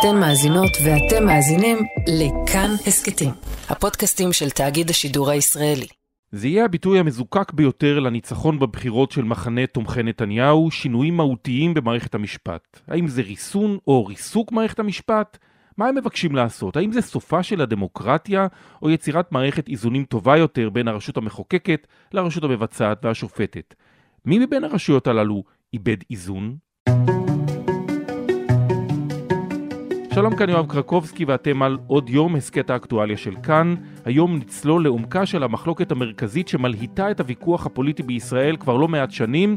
אתן מאזינות ואתם מאזינים לכאן הסכתים, הפודקאסטים של תאגיד השידור הישראלי. זה יהיה הביטוי המזוקק ביותר לניצחון בבחירות של מחנה תומכי נתניהו, שינויים מהותיים במערכת המשפט. האם זה ריסון או ריסוק מערכת המשפט? מה הם מבקשים לעשות? האם זה סופה של הדמוקרטיה, או יצירת מערכת איזונים טובה יותר בין הרשות המחוקקת לרשות המבצעת והשופטת? מי מבין הרשויות הללו איבד איזון? שלום כאן יואב קרקובסקי ואתם על עוד יום הסכת האקטואליה של כאן. היום נצלול לעומקה של המחלוקת המרכזית שמלהיטה את הוויכוח הפוליטי בישראל כבר לא מעט שנים,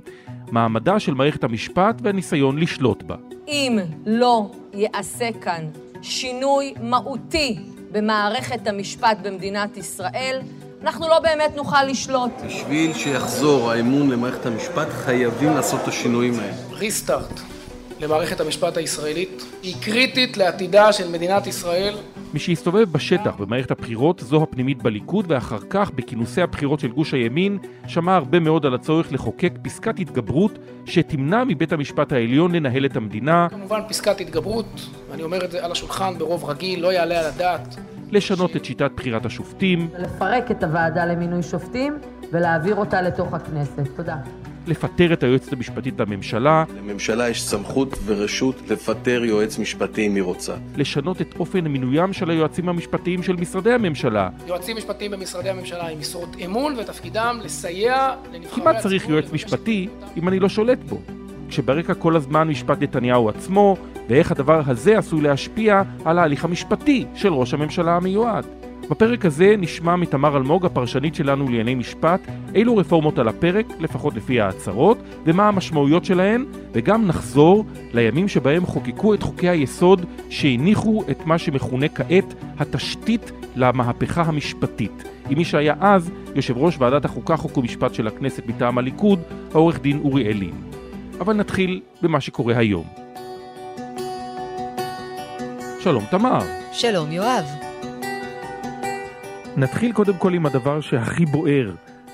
מעמדה של מערכת המשפט והניסיון לשלוט בה. אם לא ייעשה כאן שינוי מהותי במערכת המשפט במדינת ישראל, אנחנו לא באמת נוכל לשלוט. בשביל שיחזור האמון למערכת המשפט, חייבים לעשות את השינויים האלה. ריסטארט למערכת המשפט הישראלית היא קריטית לעתידה של מדינת ישראל. מי שהסתובב בשטח במערכת הבחירות זו הפנימית בליכוד ואחר כך בכינוסי הבחירות של גוש הימין שמע הרבה מאוד על הצורך לחוקק פסקת התגברות שתמנע מבית המשפט העליון לנהל את המדינה. כמובן פסקת התגברות, ואני אומר את זה על השולחן ברוב רגיל, לא יעלה על הדעת. לשנות את שיטת בחירת השופטים. לפרק את הוועדה למינוי שופטים ולהעביר אותה לתוך הכנסת. תודה. לפטר את היועצת המשפטית לממשלה. לממשלה יש סמכות ורשות לפטר יועץ משפטי אם היא רוצה. לשנות את אופן מינוים של היועצים המשפטיים של משרדי הממשלה. יועצים משפטיים במשרדי הממשלה עם משרות אמון ותפקידם לסייע לנבחרי כמעט צריך יועץ משפטי אם אני לא שולט בו. כשברקע כל הזמן משפט נתניהו עצמו, ואיך הדבר הזה עשוי להשפיע על ההליך המשפטי של ראש הממשלה המיועד. בפרק הזה נשמע מתמר אלמוג, הפרשנית שלנו לענייני משפט, אילו רפורמות על הפרק, לפחות לפי ההצהרות, ומה המשמעויות שלהן, וגם נחזור לימים שבהם חוקקו את חוקי היסוד שהניחו את מה שמכונה כעת התשתית למהפכה המשפטית. עם מי שהיה אז יושב ראש ועדת החוקה, חוק ומשפט של הכנסת מטעם הליכוד, העורך דין אורי אלין. אבל נתחיל במה שקורה היום. שלום תמר. שלום יואב. נתחיל קודם כל עם הדבר שהכי בוער.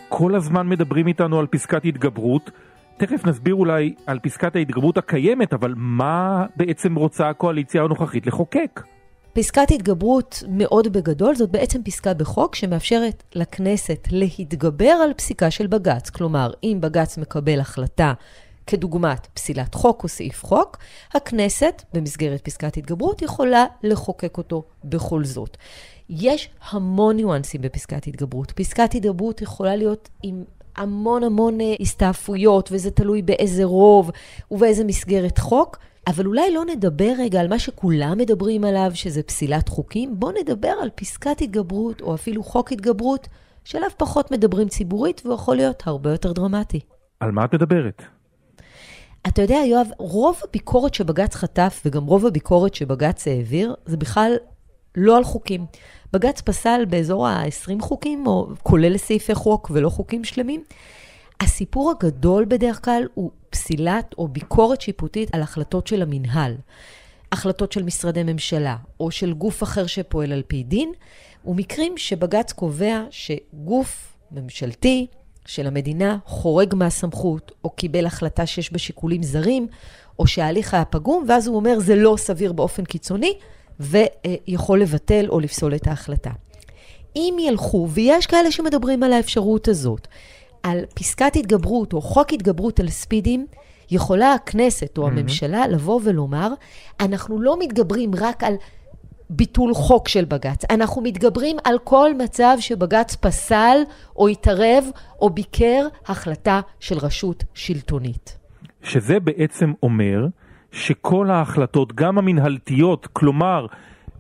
כל הזמן מדברים איתנו על פסקת התגברות. תכף נסביר אולי על פסקת ההתגברות הקיימת, אבל מה בעצם רוצה הקואליציה הנוכחית לחוקק? פסקת התגברות מאוד בגדול, זאת בעצם פסקה בחוק שמאפשרת לכנסת להתגבר על פסיקה של בג"ץ. כלומר, אם בג"ץ מקבל החלטה כדוגמת פסילת חוק או סעיף חוק, הכנסת, במסגרת פסקת התגברות, יכולה לחוקק אותו בכל זאת. יש המון ניואנסים בפסקת התגברות. פסקת התגברות יכולה להיות עם המון המון אה, הסתעפויות, וזה תלוי באיזה רוב ובאיזה מסגרת חוק. אבל אולי לא נדבר רגע על מה שכולם מדברים עליו, שזה פסילת חוקים. בואו נדבר על פסקת התגברות, או אפילו חוק התגברות, שעליו פחות מדברים ציבורית, והוא יכול להיות הרבה יותר דרמטי. על מה את מדברת? אתה יודע, יואב, רוב הביקורת שבג"ץ חטף, וגם רוב הביקורת שבג"ץ העביר, זה בכלל לא על חוקים. בג"ץ פסל באזור ה-20 חוקים, או כולל סעיפי חוק ולא חוקים שלמים. הסיפור הגדול בדרך כלל הוא פסילת או ביקורת שיפוטית על החלטות של המינהל. החלטות של משרדי ממשלה או של גוף אחר שפועל על פי דין, ומקרים שבג"ץ קובע שגוף ממשלתי של המדינה חורג מהסמכות, או קיבל החלטה שיש בה שיקולים זרים, או שההליך היה פגום, ואז הוא אומר זה לא סביר באופן קיצוני, ויכול לבטל או לפסול את ההחלטה. אם ילכו, ויש כאלה שמדברים על האפשרות הזאת, על פסקת התגברות או חוק התגברות על ספידים, יכולה הכנסת או הממשלה mm-hmm. לבוא ולומר, אנחנו לא מתגברים רק על ביטול חוק של בג"ץ, אנחנו מתגברים על כל מצב שבג"ץ פסל או התערב או ביקר החלטה של רשות שלטונית. שזה בעצם אומר שכל ההחלטות, גם המנהלתיות, כלומר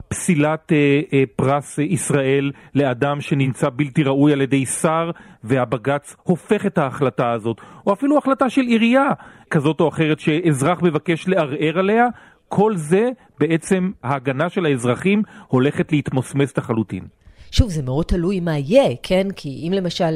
פסילת אה, אה, פרס ישראל לאדם שנמצא בלתי ראוי על ידי שר, והבג"ץ הופך את ההחלטה הזאת, או אפילו החלטה של עירייה כזאת או אחרת שאזרח מבקש לערער עליה, כל זה בעצם ההגנה של האזרחים הולכת להתמוסמס לחלוטין. שוב, זה מאוד תלוי מה יהיה, כן? כי אם למשל אה,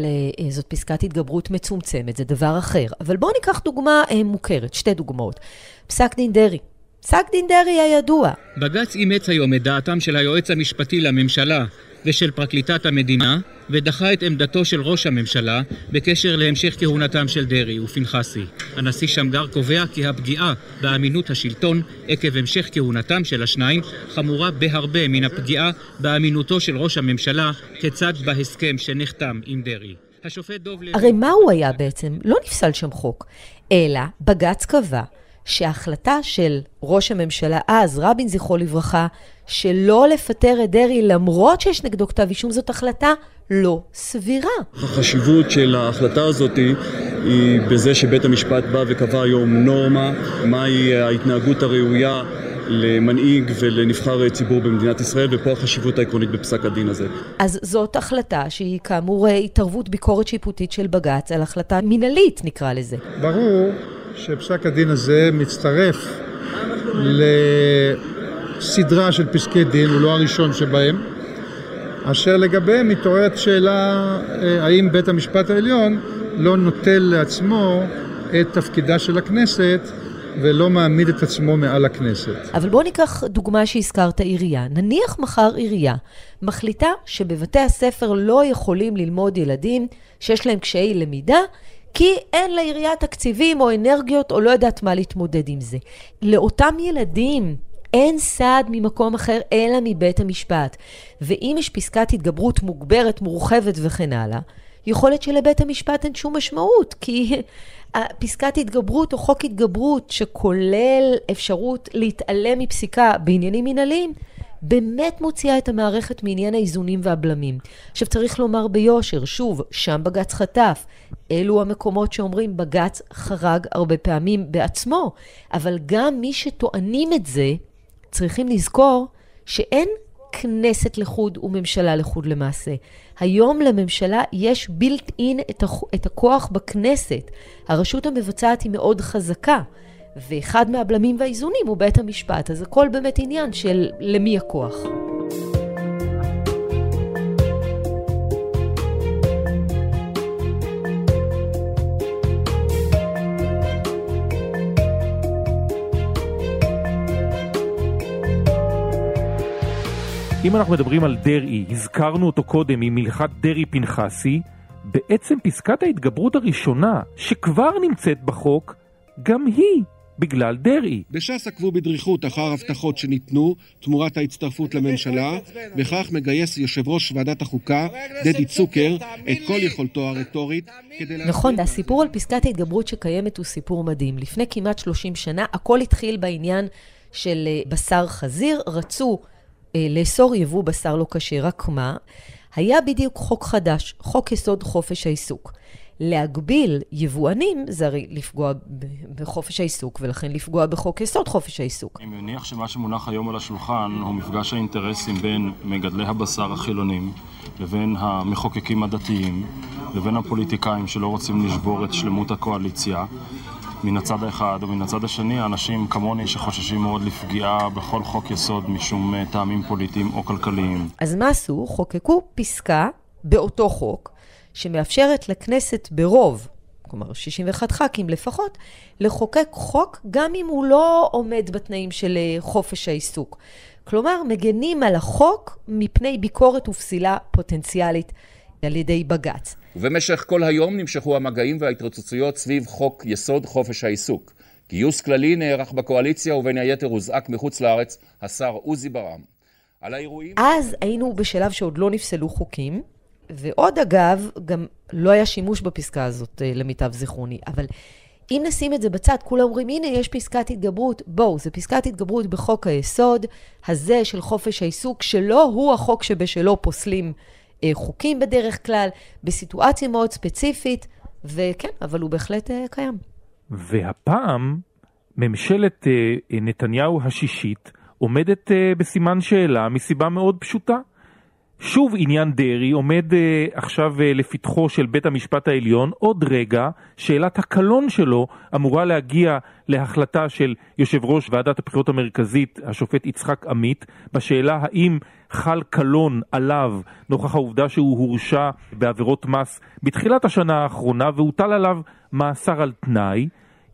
אה, זאת פסקת התגברות מצומצמת, זה דבר אחר. אבל בואו ניקח דוגמה אה, מוכרת, שתי דוגמאות. פסק דין דרעי. פסק דין דרעי הידוע. בג"ץ אימץ היום את דעתם של היועץ המשפטי לממשלה ושל פרקליטת המדינה, ודחה את עמדתו של ראש הממשלה בקשר להמשך כהונתם של דרעי ופנחסי. הנשיא שמגר קובע כי הפגיעה באמינות השלטון עקב המשך כהונתם של השניים חמורה בהרבה מן הפגיעה באמינותו של ראש הממשלה כצד בהסכם שנחתם עם דרעי. השופט לוי... הרי מה הוא היה בעצם? לא נפסל שם חוק, אלא בג"ץ קבע שההחלטה של ראש הממשלה אז, רבין זכרו לברכה, שלא לפטר את דרעי למרות שיש נגדו כתב אישום, זאת החלטה לא סבירה. החשיבות של ההחלטה הזאת היא בזה שבית המשפט בא וקבע היום נורמה, מהי ההתנהגות הראויה למנהיג ולנבחר ציבור במדינת ישראל, ופה החשיבות העקרונית בפסק הדין הזה. אז זאת החלטה שהיא כאמור התערבות ביקורת שיפוטית של בג"ץ על החלטה מינהלית נקרא לזה. ברור שפסק הדין הזה מצטרף לסדרה של פסקי דין, הוא לא הראשון שבהם, אשר לגביהם מתעוררת שאלה אה, האם בית המשפט העליון לא נוטל לעצמו את תפקידה של הכנסת ולא מעמיד את עצמו מעל הכנסת. אבל בואו ניקח דוגמה שהזכרת עירייה. נניח מחר עירייה מחליטה שבבתי הספר לא יכולים ללמוד ילדים שיש להם קשיי למידה, כי אין לעירייה תקציבים או אנרגיות או לא יודעת מה להתמודד עם זה. לאותם ילדים אין סעד ממקום אחר אלא מבית המשפט. ואם יש פסקת התגברות מוגברת, מורחבת וכן הלאה, יכול להיות שלבית המשפט אין שום משמעות, כי פסקת התגברות או חוק התגברות שכולל אפשרות להתעלם מפסיקה בעניינים מנהליים, באמת מוציאה את המערכת מעניין האיזונים והבלמים. עכשיו צריך לומר ביושר, שוב, שם בג"ץ חטף. אלו המקומות שאומרים בג"ץ חרג הרבה פעמים בעצמו, אבל גם מי שטוענים את זה, צריכים לזכור שאין כנסת לחוד וממשלה לחוד למעשה. היום לממשלה יש בילט אין את, הכוח בכנסת. הרשות המבצעת היא מאוד חזקה, ואחד מהבלמים והאיזונים הוא בית המשפט, אז הכל באמת עניין של למי הכוח. אם אנחנו מדברים על דרעי, הזכרנו אותו קודם ממלכת דרעי-פנחסי, בעצם פסקת ההתגברות הראשונה שכבר נמצאת בחוק, גם היא בגלל דרעי. בש"ס עקבו בדריכות אחר הבטחות שניתנו תמורת ההצטרפות לממשלה, וכך מגייס יושב ראש ועדת החוקה, דדי צוקר, את כל יכולתו הרטורית כדי... נכון, הסיפור על פסקת ההתגברות שקיימת הוא סיפור מדהים. לפני כמעט 30 שנה הכל התחיל בעניין של אה, בשר חזיר, רצו לאסור יבוא בשר לא כשר, רק מה? היה בדיוק חוק חדש, חוק יסוד חופש העיסוק. להגביל יבואנים זה הרי לפגוע בחופש העיסוק, ולכן לפגוע בחוק יסוד חופש העיסוק. אני מניח שמה שמונח היום על השולחן הוא מפגש האינטרסים בין מגדלי הבשר החילונים לבין המחוקקים הדתיים לבין הפוליטיקאים שלא רוצים לשבור את שלמות הקואליציה מן הצד האחד, ומן הצד השני אנשים כמוני שחוששים מאוד לפגיעה בכל חוק יסוד משום אה, טעמים פוליטיים או כלכליים. אז מה עשו? חוקקו פסקה באותו חוק שמאפשרת לכנסת ברוב, כלומר 61 ח"כים לפחות, לחוקק חוק גם אם הוא לא עומד בתנאים של אה, חופש העיסוק. כלומר, מגנים על החוק מפני ביקורת ופסילה פוטנציאלית על ידי בג"ץ. ובמשך כל היום נמשכו המגעים וההתרוצצויות סביב חוק יסוד חופש העיסוק. גיוס כללי נערך בקואליציה ובין היתר הוזעק מחוץ לארץ השר עוזי ברעם. על האירועים... אז היינו בשלב שעוד לא נפסלו חוקים, ועוד אגב, גם לא היה שימוש בפסקה הזאת אה, למיטב זיכרוני, אבל אם נשים את זה בצד, כולם אומרים, הנה, יש פסקת התגברות. בואו, זה פסקת התגברות בחוק היסוד הזה של חופש העיסוק, שלא הוא החוק שבשלו פוסלים חוקים בדרך כלל, בסיטואציה מאוד ספציפית, וכן, אבל הוא בהחלט אה, קיים. והפעם, ממשלת אה, נתניהו השישית עומדת בסימן שאלה מסיבה מאוד פשוטה. שוב עניין דרעי עומד uh, עכשיו uh, לפתחו של בית המשפט העליון, עוד רגע שאלת הקלון שלו אמורה להגיע להחלטה של יושב ראש ועדת הבחירות המרכזית, השופט יצחק עמית, בשאלה האם חל קלון עליו נוכח העובדה שהוא הורשע בעבירות מס בתחילת השנה האחרונה והוטל עליו מאסר על תנאי.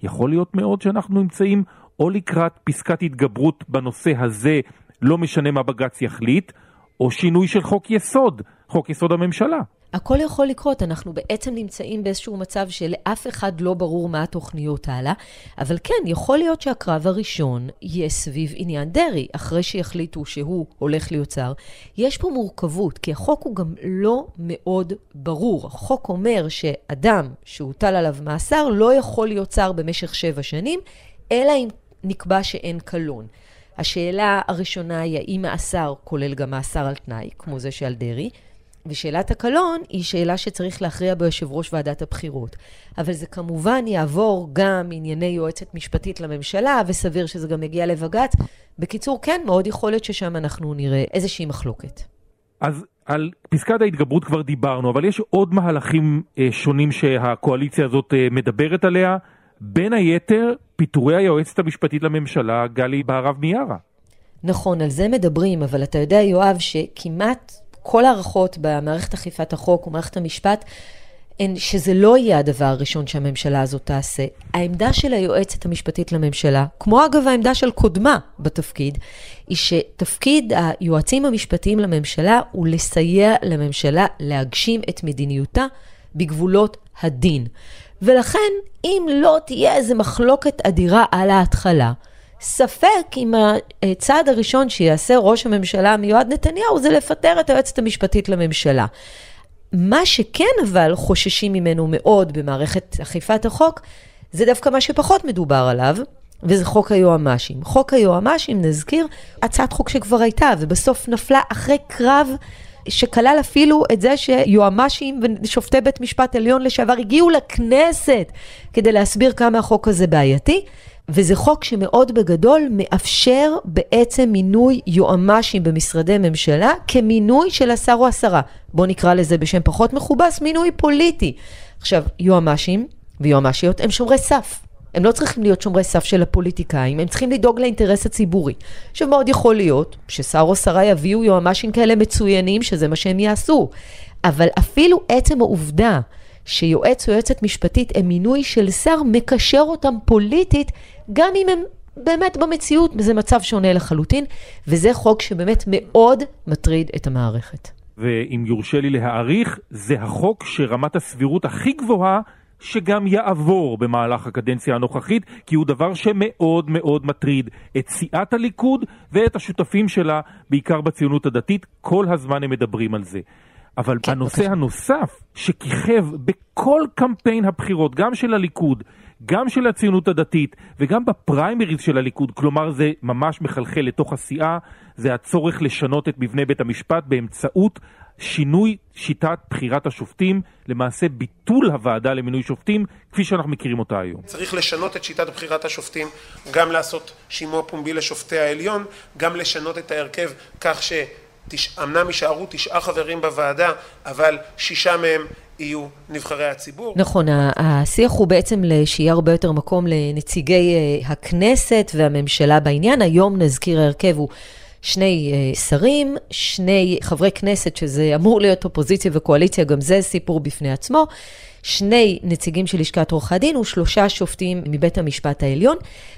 יכול להיות מאוד שאנחנו נמצאים או לקראת פסקת התגברות בנושא הזה, לא משנה מה בג"ץ יחליט, או שינוי של חוק יסוד, חוק יסוד הממשלה. הכל יכול לקרות, אנחנו בעצם נמצאים באיזשהו מצב שלאף אחד לא ברור מה התוכניות הלאה, אבל כן, יכול להיות שהקרב הראשון יהיה סביב עניין דרעי, אחרי שיחליטו שהוא הולך להיות שר. יש פה מורכבות, כי החוק הוא גם לא מאוד ברור. החוק אומר שאדם שהוטל עליו מאסר לא יכול להיות שר במשך שבע שנים, אלא אם נקבע שאין קלון. השאלה הראשונה היא האם מאסר כולל גם מאסר על תנאי, כמו זה שעל דרעי. ושאלת הקלון היא שאלה שצריך להכריע ביושב ראש ועדת הבחירות. אבל זה כמובן יעבור גם ענייני יועצת משפטית לממשלה, וסביר שזה גם יגיע לבג"ץ. בקיצור, כן, מאוד יכול להיות ששם אנחנו נראה איזושהי מחלוקת. אז על פסקת ההתגברות כבר דיברנו, אבל יש עוד מהלכים אה, שונים שהקואליציה הזאת אה, מדברת עליה. בין היתר, פיטורי היועצת המשפטית לממשלה, גלי בהרב מיארה. נכון, על זה מדברים, אבל אתה יודע, יואב, שכמעט כל הערכות במערכת אכיפת החוק ומערכת המשפט, הן שזה לא יהיה הדבר הראשון שהממשלה הזאת תעשה. העמדה של היועצת המשפטית לממשלה, כמו אגב העמדה של קודמה בתפקיד, היא שתפקיד היועצים המשפטיים לממשלה הוא לסייע לממשלה להגשים את מדיניותה בגבולות הדין. ולכן, אם לא תהיה איזו מחלוקת אדירה על ההתחלה, ספק אם הצעד הראשון שיעשה ראש הממשלה המיועד נתניהו זה לפטר את היועצת המשפטית לממשלה. מה שכן אבל חוששים ממנו מאוד במערכת אכיפת החוק, זה דווקא מה שפחות מדובר עליו, וזה חוק היועמ"שים. חוק היועמ"שים, נזכיר, הצעת חוק שכבר הייתה, ובסוף נפלה אחרי קרב שכלל אפילו את זה שיועמ"שים ושופטי בית משפט עליון לשעבר הגיעו לכנסת כדי להסביר כמה החוק הזה בעייתי. וזה חוק שמאוד בגדול מאפשר בעצם מינוי יועמ"שים במשרדי ממשלה כמינוי של השר או השרה. בואו נקרא לזה בשם פחות מכובס, מינוי פוליטי. עכשיו, יועמ"שים ויועמ"שיות הם שומרי סף. הם לא צריכים להיות שומרי סף של הפוליטיקאים, הם צריכים לדאוג לאינטרס הציבורי. עכשיו, מאוד יכול להיות ששר או שרה יביאו יועמ"שים כאלה מצוינים, שזה מה שהם יעשו. אבל אפילו עצם העובדה שיועץ או יועצת משפטית הם מינוי של שר, מקשר אותם פוליטית, גם אם הם באמת במציאות, זה מצב שונה לחלוטין, וזה חוק שבאמת מאוד מטריד את המערכת. ואם יורשה לי להעריך, זה החוק שרמת הסבירות הכי גבוהה שגם יעבור במהלך הקדנציה הנוכחית, כי הוא דבר שמאוד מאוד מטריד את סיעת הליכוד ואת השותפים שלה, בעיקר בציונות הדתית, כל הזמן הם מדברים על זה. אבל כן, הנושא בקשה. הנוסף שכיכב בכל קמפיין הבחירות, גם של הליכוד, גם של הציונות הדתית וגם בפריימריז של הליכוד, כלומר זה ממש מחלחל לתוך הסיעה, זה הצורך לשנות את מבנה בית המשפט באמצעות שינוי שיטת בחירת השופטים, למעשה ביטול הוועדה למינוי שופטים, כפי שאנחנו מכירים אותה היום. צריך לשנות את שיטת בחירת השופטים, גם לעשות שימוע פומבי לשופטי העליון, גם לשנות את ההרכב כך ש... אמנם יישארו תשעה חברים בוועדה, אבל שישה מהם יהיו נבחרי הציבור. נכון, השיח הוא בעצם שיהיה הרבה יותר מקום לנציגי אה, הכנסת והממשלה בעניין. היום נזכיר ההרכב הוא שני אה, שרים, שני חברי כנסת, שזה אמור להיות אופוזיציה וקואליציה, גם זה סיפור בפני עצמו. שני נציגים של לשכת עורכי הדין ושלושה שופטים מבית המשפט העליון.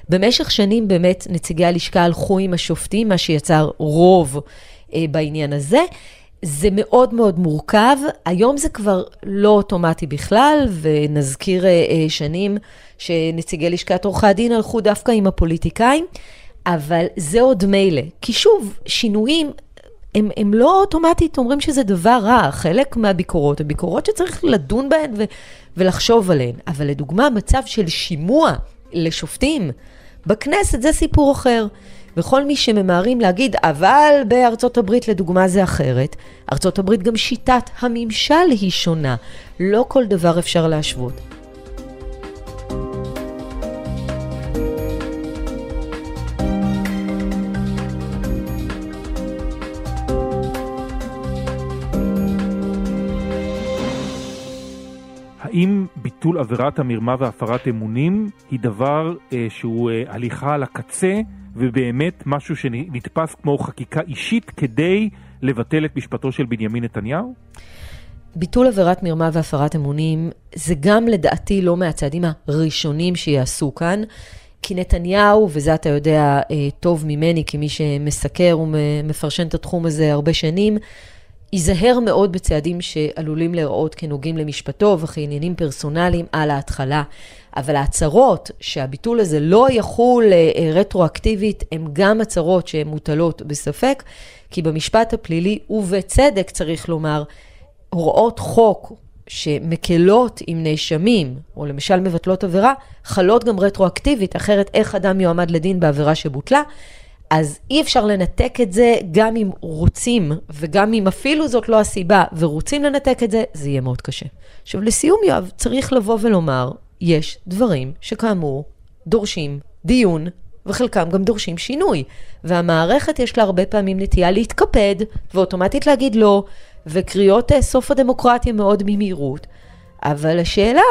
במשך שנים באמת נציגי הלשכה הלכו עם השופטים, מה שיצר רוב אה, בעניין הזה. זה מאוד מאוד מורכב, היום זה כבר לא אוטומטי בכלל, ונזכיר אה, שנים שנציגי לשכת עורכי הדין הלכו דווקא עם הפוליטיקאים, אבל זה עוד מילא. כי שוב, שינויים הם, הם לא אוטומטית אומרים שזה דבר רע, חלק מהביקורות, הן ביקורות שצריך לדון בהן ו, ולחשוב עליהן. אבל לדוגמה, מצב של שימוע לשופטים בכנסת זה סיפור אחר. וכל מי שממהרים להגיד, אבל בארצות הברית לדוגמה זה אחרת, ארצות הברית גם שיטת הממשל היא שונה. לא כל דבר אפשר להשוות. ביטול עבירת המרמה והפרת אמונים היא דבר אה, שהוא אה, הליכה על הקצה ובאמת משהו שנתפס כמו חקיקה אישית כדי לבטל את משפטו של בנימין נתניהו? ביטול עבירת מרמה והפרת אמונים זה גם לדעתי לא מהצעדים הראשונים שיעשו כאן. כי נתניהו, וזה אתה יודע אה, טוב ממני, כמי שמסקר ומפרשן את התחום הזה הרבה שנים, ייזהר מאוד בצעדים שעלולים להיראות כנוגעים למשפטו וכעניינים פרסונליים על ההתחלה. אבל ההצהרות שהביטול הזה לא יחול אה, רטרואקטיבית, הן גם הצהרות שהן מוטלות בספק, כי במשפט הפלילי, ובצדק צריך לומר, הוראות חוק שמקלות עם נאשמים, או למשל מבטלות עבירה, חלות גם רטרואקטיבית, אחרת איך אדם יועמד לדין בעבירה שבוטלה. אז אי אפשר לנתק את זה, גם אם רוצים, וגם אם אפילו זאת לא הסיבה, ורוצים לנתק את זה, זה יהיה מאוד קשה. עכשיו, לסיום, יואב, צריך לבוא ולומר, יש דברים שכאמור דורשים דיון, וחלקם גם דורשים שינוי. והמערכת יש לה הרבה פעמים נטייה להתקפד, ואוטומטית להגיד לא, וקריאות אה, סוף הדמוקרטיה מאוד במהירות. אבל השאלה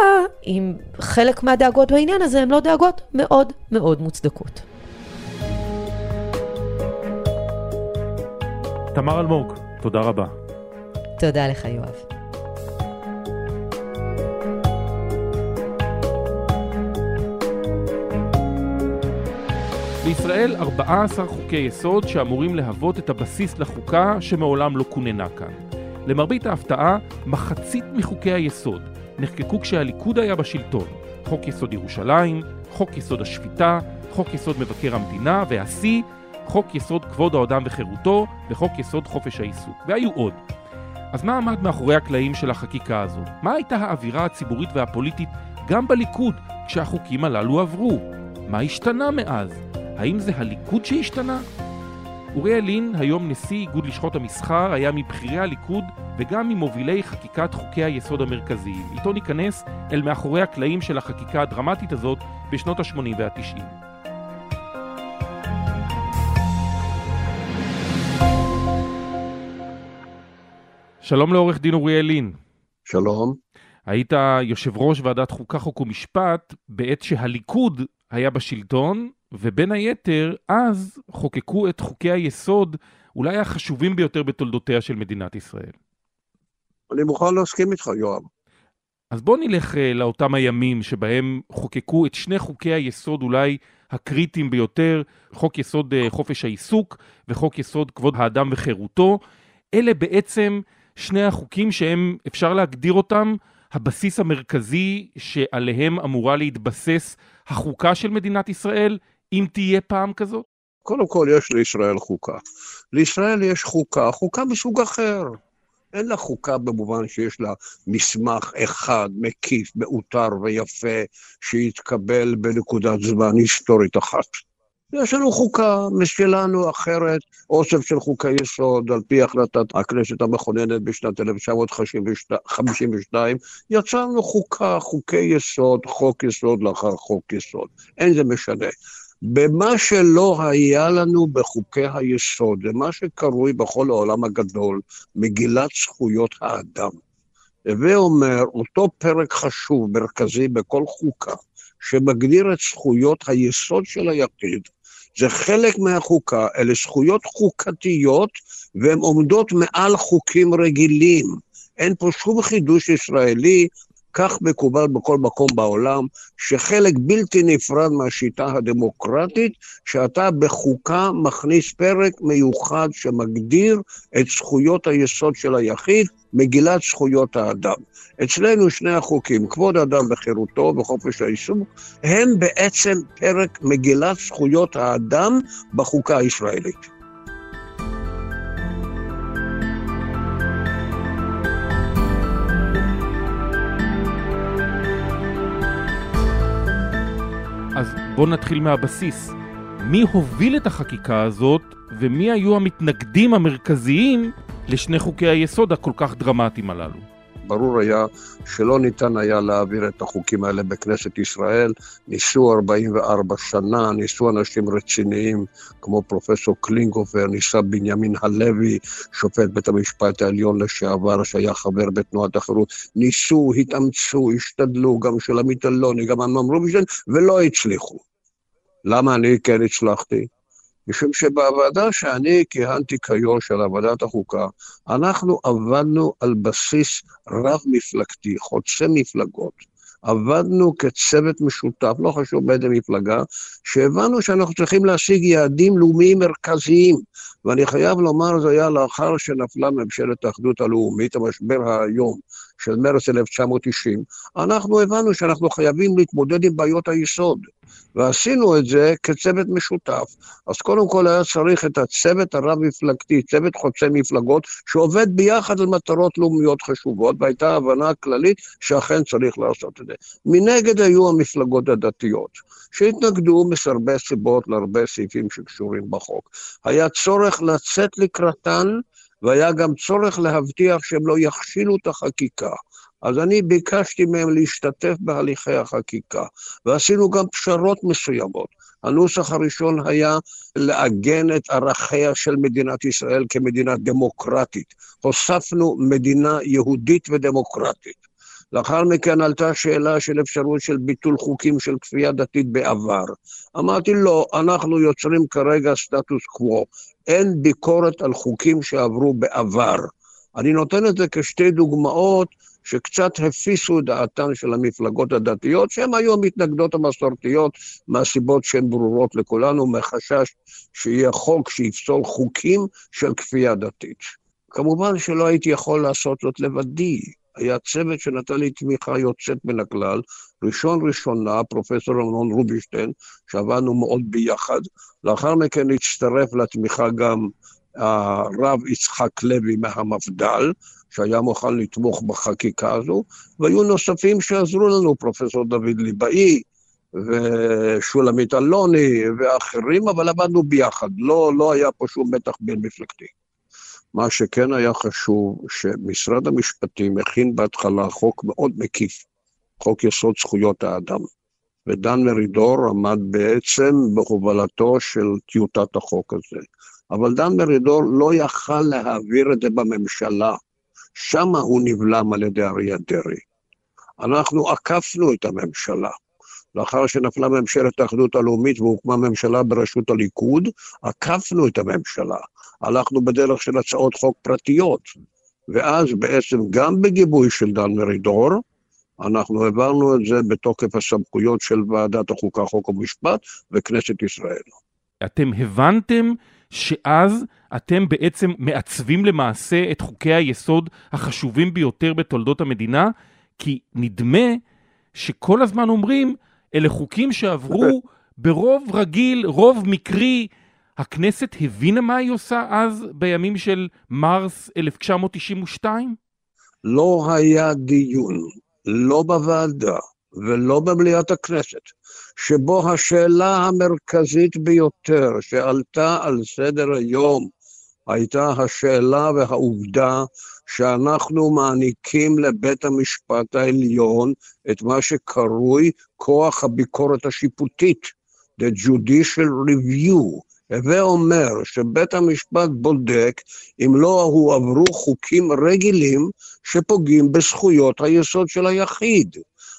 אם חלק מהדאגות בעניין הזה הן לא דאגות מאוד מאוד מוצדקות. תמר אלמוג, תודה רבה. תודה לך, יואב. בישראל 14 חוקי יסוד שאמורים להוות את הבסיס לחוקה שמעולם לא כוננה כאן. למרבית ההפתעה, מחצית מחוקי היסוד נחקקו כשהליכוד היה בשלטון. חוק יסוד ירושלים, חוק יסוד השפיטה, חוק יסוד מבקר המדינה, והשיא, חוק יסוד כבוד האדם וחירותו וחוק יסוד חופש העיסוק, והיו עוד. אז מה עמד מאחורי הקלעים של החקיקה הזו? מה הייתה האווירה הציבורית והפוליטית גם בליכוד כשהחוקים הללו עברו? מה השתנה מאז? האם זה הליכוד שהשתנה? אוריאל לין, היום נשיא איגוד לשכות המסחר, היה מבכירי הליכוד וגם ממובילי חקיקת חוקי היסוד המרכזיים. איתו ניכנס אל מאחורי הקלעים של החקיקה הדרמטית הזאת בשנות ה-80 וה-90. שלום לעורך דין אוריאל לין. שלום. היית יושב ראש ועדת חוקה, חוק ומשפט בעת שהליכוד היה בשלטון, ובין היתר, אז חוקקו את חוקי היסוד אולי החשובים ביותר בתולדותיה של מדינת ישראל. אני מוכן להסכים איתך, יואב. אז בוא נלך uh, לאותם הימים שבהם חוקקו את שני חוקי היסוד אולי הקריטיים ביותר, חוק יסוד uh, חופש העיסוק וחוק יסוד כבוד האדם וחירותו. אלה בעצם שני החוקים שהם, אפשר להגדיר אותם, הבסיס המרכזי שעליהם אמורה להתבסס החוקה של מדינת ישראל, אם תהיה פעם כזאת? קודם כל, יש לישראל חוקה. לישראל יש חוקה, חוקה מסוג אחר. אין לה חוקה במובן שיש לה מסמך אחד, מקיף, מאותר ויפה, שיתקבל בנקודת זמן היסטורית אחת. יש לנו חוקה משלנו אחרת, אוסף של חוקי יסוד, על פי החלטת הכנסת המכוננת בשנת 1952, יצרנו חוקה, חוקי יסוד, חוק יסוד לאחר חוק יסוד. אין זה משנה. במה שלא היה לנו בחוקי היסוד, זה מה שקרוי בכל העולם הגדול מגילת זכויות האדם. הווה אומר, אותו פרק חשוב, מרכזי בכל חוקה, שמגדיר את זכויות היסוד של היחיד, זה חלק מהחוקה, אלה זכויות חוקתיות, והן עומדות מעל חוקים רגילים. אין פה שום חידוש ישראלי, כך מקובל בכל מקום בעולם, שחלק בלתי נפרד מהשיטה הדמוקרטית, שאתה בחוקה מכניס פרק מיוחד שמגדיר את זכויות היסוד של היחיד, מגילת זכויות האדם. אצלנו שני החוקים, כבוד האדם וחירותו וחופש העיסוק, הם בעצם פרק מגילת זכויות האדם בחוקה הישראלית. בואו נתחיל מהבסיס. מי הוביל את החקיקה הזאת, ומי היו המתנגדים המרכזיים לשני חוקי היסוד הכל כך דרמטיים הללו? ברור היה שלא ניתן היה להעביר את החוקים האלה בכנסת ישראל. ניסו 44 שנה, ניסו אנשים רציניים כמו פרופסור קלינגופר, ניסה בנימין הלוי, שופט בית המשפט העליון לשעבר, שהיה חבר בתנועת החירות. ניסו, התאמצו, השתדלו, גם של עמית אלוני, גם אמנון רובינשטיין, ולא הצליחו. למה אני כן הצלחתי? משום שבוועדה שאני כיהנתי כיו"ר של ועדת החוקה, אנחנו עבדנו על בסיס רב-מפלגתי, חוצה מפלגות. עבדנו כצוות משותף, לא חשוב באיזה מפלגה, שהבנו שאנחנו צריכים להשיג יעדים לאומיים מרכזיים. ואני חייב לומר, זה היה לאחר שנפלה ממשלת האחדות הלאומית, המשבר האיום של מרץ 1990, אנחנו הבנו שאנחנו חייבים להתמודד עם בעיות היסוד. ועשינו את זה כצוות משותף. אז קודם כל היה צריך את הצוות הרב-מפלגתי, צוות חוצה מפלגות, שעובד ביחד על מטרות לאומיות חשובות, והייתה הבנה כללית שאכן צריך לעשות את זה. מנגד היו המפלגות הדתיות, שהתנגדו מסרבה סיבות להרבה סעיפים שקשורים בחוק. היה צורך לצאת לקראתן, והיה גם צורך להבטיח שהם לא יכשילו את החקיקה. אז אני ביקשתי מהם להשתתף בהליכי החקיקה, ועשינו גם פשרות מסוימות. הנוסח הראשון היה לעגן את ערכיה של מדינת ישראל כמדינה דמוקרטית. הוספנו מדינה יהודית ודמוקרטית. לאחר מכן עלתה שאלה של אפשרות של ביטול חוקים של כפייה דתית בעבר. אמרתי, לא, אנחנו יוצרים כרגע סטטוס קוו. אין ביקורת על חוקים שעברו בעבר. אני נותן את זה כשתי דוגמאות שקצת הפיסו את דעתן של המפלגות הדתיות, שהן היו המתנגדות המסורתיות מהסיבות שהן ברורות לכולנו, מחשש שיהיה חוק שיפסול חוקים של כפייה דתית. כמובן שלא הייתי יכול לעשות זאת לבדי. היה צוות שנתן לי תמיכה יוצאת מן הכלל, ראשון ראשונה, פרופסור אמנון רובינשטיין, שעבדנו מאוד ביחד. לאחר מכן הצטרף לתמיכה גם הרב יצחק לוי מהמפד"ל, שהיה מוכן לתמוך בחקיקה הזו, והיו נוספים שעזרו לנו, פרופסור דוד ליבאי, ושולמית אלוני ואחרים, אבל עבדנו ביחד, לא, לא היה פה שום מתח בין מפלגתי. מה שכן היה חשוב, שמשרד המשפטים הכין בהתחלה חוק מאוד מקיף, חוק יסוד זכויות האדם. ודן מרידור עמד בעצם בהובלתו של טיוטת החוק הזה. אבל דן מרידור לא יכל להעביר את זה בממשלה. שם הוא נבלם על ידי אריה דרעי. אנחנו עקפנו את הממשלה. לאחר שנפלה ממשלת האחדות הלאומית והוקמה ממשלה בראשות הליכוד, עקפנו את הממשלה. הלכנו בדרך של הצעות חוק פרטיות. ואז בעצם גם בגיבוי של דן מרידור, אנחנו העברנו את זה בתוקף הסמכויות של ועדת החוקה, חוק ומשפט וכנסת ישראל. אתם הבנתם שאז אתם בעצם מעצבים למעשה את חוקי היסוד החשובים ביותר בתולדות המדינה, כי נדמה שכל הזמן אומרים, אלה חוקים שעברו ברוב רגיל, רוב מקרי. הכנסת הבינה מה היא עושה אז, בימים של מרס 1992? לא היה דיון, לא בוועדה ולא במליאת הכנסת, שבו השאלה המרכזית ביותר שעלתה על סדר היום הייתה השאלה והעובדה שאנחנו מעניקים לבית המשפט העליון את מה שקרוי כוח הביקורת השיפוטית, the judicial review. הווה אומר שבית המשפט בודק אם לא הועברו חוקים רגילים שפוגעים בזכויות היסוד של היחיד.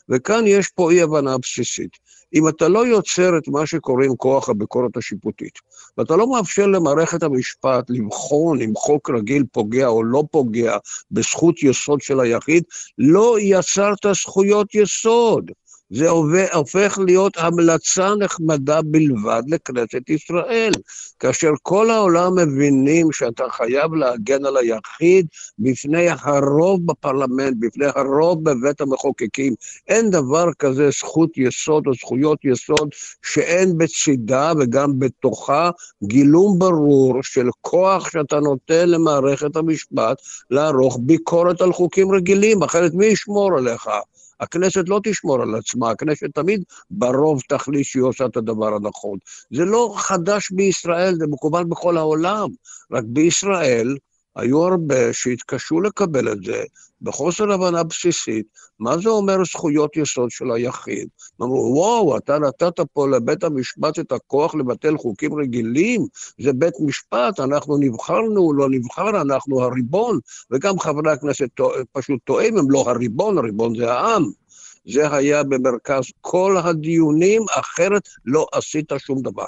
וכאן יש פה אי-הבנה בסיסית. אם אתה לא יוצר את מה שקוראים כוח הביקורת השיפוטית, ואתה לא מאפשר למערכת המשפט לבחון אם חוק רגיל פוגע או לא פוגע בזכות יסוד של היחיד, לא יצרת זכויות יסוד. זה הופך להיות המלצה נחמדה בלבד לכנסת ישראל, כאשר כל העולם מבינים שאתה חייב להגן על היחיד בפני הרוב בפרלמנט, בפני הרוב בבית המחוקקים. אין דבר כזה זכות יסוד או זכויות יסוד שאין בצידה וגם בתוכה גילום ברור של כוח שאתה נותן למערכת המשפט לערוך ביקורת על חוקים רגילים, אחרת מי ישמור עליך? הכנסת לא תשמור על עצמה, הכנסת תמיד ברוב תחליט שהיא עושה את הדבר הנכון. זה לא חדש בישראל, זה מקובל בכל העולם. רק בישראל היו הרבה שהתקשו לקבל את זה בחוסר הבנה בסיסית, מה זה אומר זכויות יסוד של היחיד. אמרו, וואו, אתה נתת פה לבית המשפט את הכוח לבטל חוקים רגילים, זה בית משפט, אנחנו נבחרנו, לא נבחר, אנחנו הריבון, וגם חברי הכנסת פשוט טועים, הם לא הריבון, הריבון זה העם. זה היה במרכז כל הדיונים, אחרת לא עשית שום דבר.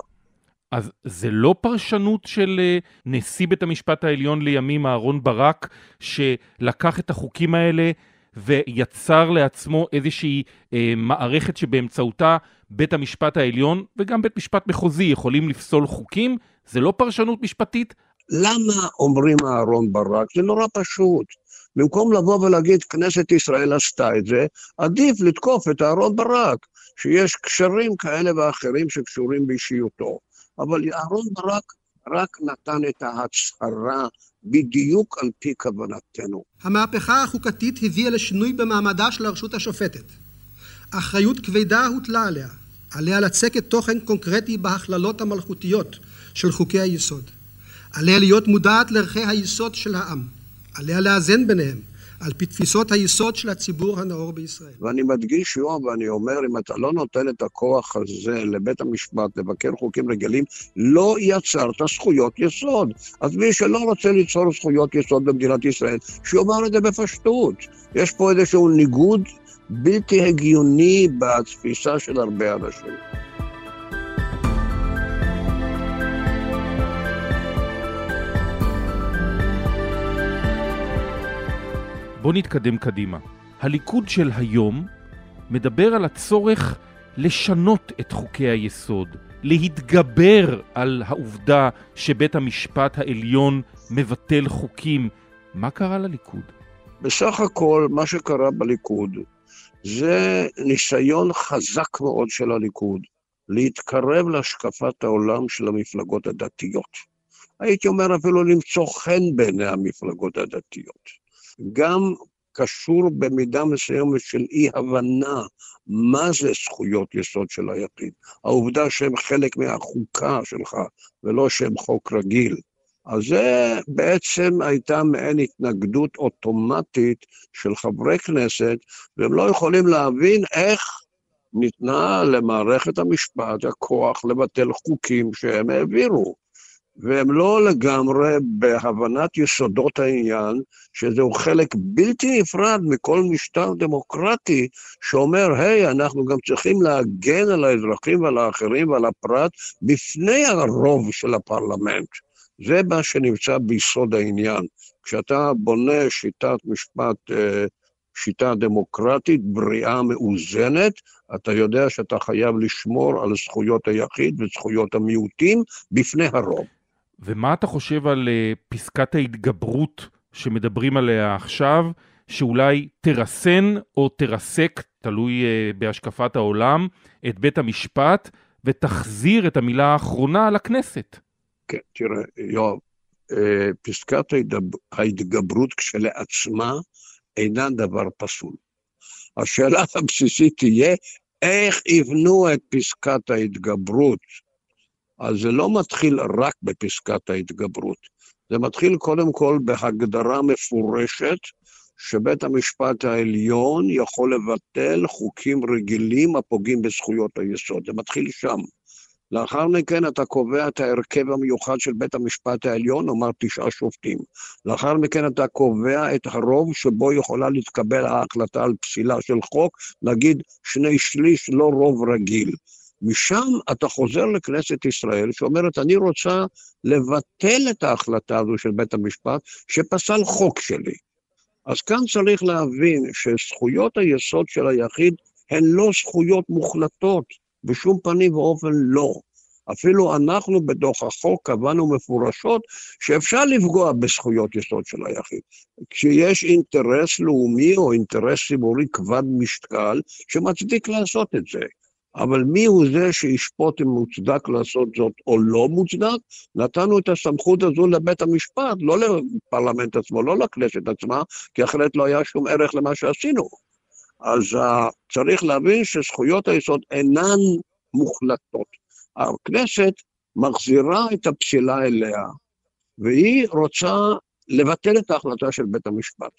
אז זה לא פרשנות של אה, נשיא בית המשפט העליון לימים אהרון ברק, שלקח את החוקים האלה ויצר לעצמו איזושהי אה, מערכת שבאמצעותה בית המשפט העליון וגם בית משפט מחוזי יכולים לפסול חוקים? זה לא פרשנות משפטית? למה אומרים אהרון ברק? זה נורא פשוט. במקום לבוא ולהגיד כנסת ישראל עשתה את זה, עדיף לתקוף את אהרון ברק, שיש קשרים כאלה ואחרים שקשורים באישיותו. אבל אהרון ברק רק נתן את ההצהרה בדיוק על פי כוונתנו. המהפכה החוקתית הביאה לשינוי במעמדה של הרשות השופטת. אחריות כבדה הוטלה עליה, עליה לצקת תוכן קונקרטי בהכללות המלכותיות של חוקי היסוד. עליה להיות מודעת לערכי היסוד של העם. עליה לאזן ביניהם, על פי תפיסות היסוד של הציבור הנאור בישראל. ואני מדגיש, יואב, ואני אומר, אם אתה לא נותן את הכוח הזה לבית המשפט לבקר חוקים רגילים, לא יצרת זכויות יסוד. אז מי שלא רוצה ליצור זכויות יסוד במדינת ישראל, שיאמר את זה בפשטות. יש פה איזשהו ניגוד בלתי הגיוני בתפיסה של הרבה אנשים. בואו נתקדם קדימה. הליכוד של היום מדבר על הצורך לשנות את חוקי היסוד, להתגבר על העובדה שבית המשפט העליון מבטל חוקים. מה קרה לליכוד? בסך הכל, מה שקרה בליכוד זה ניסיון חזק מאוד של הליכוד להתקרב להשקפת העולם של המפלגות הדתיות. הייתי אומר אפילו למצוא חן בעיני המפלגות הדתיות. גם קשור במידה מסוימת של אי-הבנה מה זה זכויות יסוד של היחיד. העובדה שהם חלק מהחוקה שלך, ולא שהם חוק רגיל. אז זה בעצם הייתה מעין התנגדות אוטומטית של חברי כנסת, והם לא יכולים להבין איך ניתנה למערכת המשפט הכוח לבטל חוקים שהם העבירו. והם לא לגמרי בהבנת יסודות העניין, שזהו חלק בלתי נפרד מכל משטר דמוקרטי שאומר, היי, hey, אנחנו גם צריכים להגן על האזרחים ועל האחרים ועל הפרט בפני הרוב של הפרלמנט. זה מה שנמצא ביסוד העניין. כשאתה בונה שיטת משפט, אה, שיטה דמוקרטית, בריאה, מאוזנת, אתה יודע שאתה חייב לשמור על זכויות היחיד וזכויות המיעוטים בפני הרוב. ומה אתה חושב על uh, פסקת ההתגברות שמדברים עליה עכשיו, שאולי תרסן או תרסק, תלוי uh, בהשקפת העולם, את בית המשפט, ותחזיר את המילה האחרונה לכנסת? כן, תראה, יואב, uh, פסקת ההתגברות כשלעצמה אינה דבר פסול. השאלה הבסיסית תהיה, איך יבנו את פסקת ההתגברות אז זה לא מתחיל רק בפסקת ההתגברות, זה מתחיל קודם כל בהגדרה מפורשת שבית המשפט העליון יכול לבטל חוקים רגילים הפוגעים בזכויות היסוד. זה מתחיל שם. לאחר מכן אתה קובע את ההרכב המיוחד של בית המשפט העליון, נאמר תשעה שופטים. לאחר מכן אתה קובע את הרוב שבו יכולה להתקבל ההחלטה על פסילה של חוק, נגיד שני שליש, לא רוב רגיל. משם אתה חוזר לכנסת ישראל שאומרת, אני רוצה לבטל את ההחלטה הזו של בית המשפט שפסל חוק שלי. אז כאן צריך להבין שזכויות היסוד של היחיד הן לא זכויות מוחלטות, בשום פנים ואופן לא. אפילו אנחנו בתוך החוק קבענו מפורשות שאפשר לפגוע בזכויות יסוד של היחיד. כשיש אינטרס לאומי או אינטרס ציבורי כבד משקל שמצדיק לעשות את זה. אבל מי הוא זה שישפוט אם מוצדק לעשות זאת או לא מוצדק? נתנו את הסמכות הזו לבית המשפט, לא לפרלמנט עצמו, לא לכנסת עצמה, כי אחרת לא היה שום ערך למה שעשינו. אז uh, צריך להבין שזכויות היסוד אינן מוחלטות. הכנסת מחזירה את הפסילה אליה, והיא רוצה לבטל את ההחלטה של בית המשפט.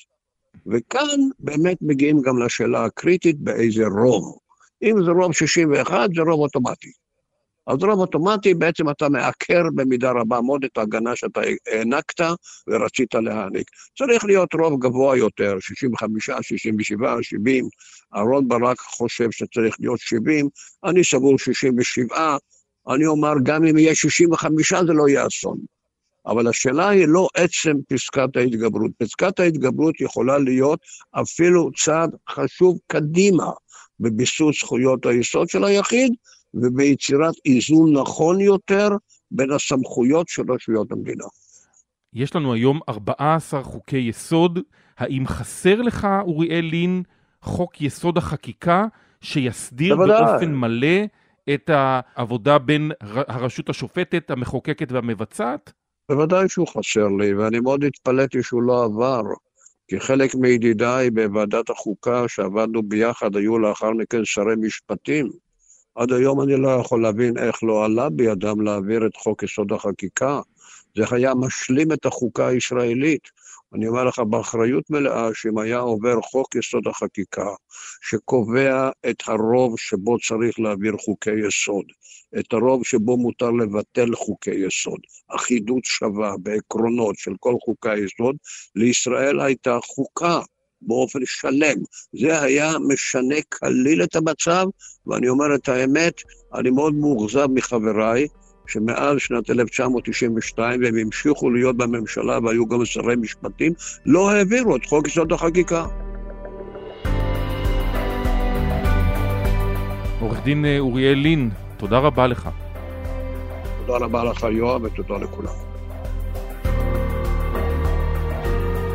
וכאן באמת מגיעים גם לשאלה הקריטית באיזה רוב. אם זה רוב 61, זה רוב אוטומטי. אז רוב אוטומטי, בעצם אתה מעקר במידה רבה מאוד את ההגנה שאתה הענקת ורצית להעניק. צריך להיות רוב גבוה יותר, 65, 67, 70. אהרון ברק חושב שצריך להיות 70, אני סבור 67. אני אומר, גם אם יהיה 65 זה לא יהיה אסון. אבל השאלה היא לא עצם פסקת ההתגברות. פסקת ההתגברות יכולה להיות אפילו צעד חשוב קדימה בביסוס זכויות היסוד של היחיד וביצירת איזון נכון יותר בין הסמכויות של רשויות המדינה. יש לנו היום 14 חוקי יסוד. האם חסר לך, אוריאל לין, חוק יסוד החקיקה שיסדיר בוודאי. באופן מלא את העבודה בין הרשות השופטת, המחוקקת והמבצעת? בוודאי שהוא חסר לי, ואני מאוד התפלאתי שהוא לא עבר, כי חלק מידידיי בוועדת החוקה שעבדנו ביחד היו לאחר מכן שרי משפטים. עד היום אני לא יכול להבין איך לא עלה בידם להעביר את חוק יסוד החקיקה. זה היה משלים את החוקה הישראלית. אני אומר לך באחריות מלאה שאם היה עובר חוק יסוד החקיקה, שקובע את הרוב שבו צריך להעביר חוקי יסוד, את הרוב שבו מותר לבטל חוקי יסוד, אחידות שווה בעקרונות של כל חוקי היסוד, לישראל הייתה חוקה באופן שלם. זה היה משנה כליל את המצב, ואני אומר את האמת, אני מאוד מאוכזב מחבריי, שמאז שנת 1992, והם המשיכו להיות בממשלה והיו גם שרי משפטים, לא העבירו את חוק יסוד החקיקה. עורך דין אה, אוריאל לין, תודה רבה לך. תודה רבה לך יואב ותודה לכולם.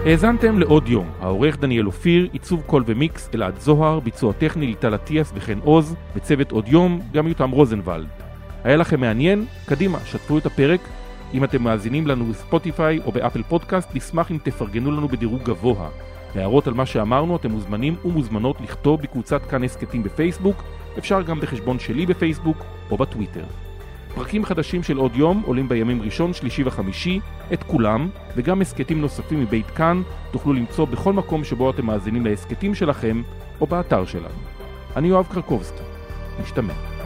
האזנתם לעוד יום, העורך דניאל אופיר, עיצוב קול ומיקס אלעד זוהר, ביצוע טכני ליטל אטיאס וחן עוז, בצוות עוד יום גם יותם רוזנבלד. היה לכם מעניין? קדימה, שתפו את הפרק. אם אתם מאזינים לנו בספוטיפיי או באפל פודקאסט, נשמח אם תפרגנו לנו בדירוג גבוה. להערות על מה שאמרנו אתם מוזמנים ומוזמנות לכתוב בקבוצת כאן הסכתים בפייסבוק, אפשר גם בחשבון שלי בפייסבוק או בטוויטר. פרקים חדשים של עוד יום עולים בימים ראשון, שלישי וחמישי, את כולם, וגם הסכתים נוספים מבית כאן תוכלו למצוא בכל מקום שבו אתם מאזינים להסכתים שלכם או באתר שלנו. אני יואב קרקובסקי, משתמע.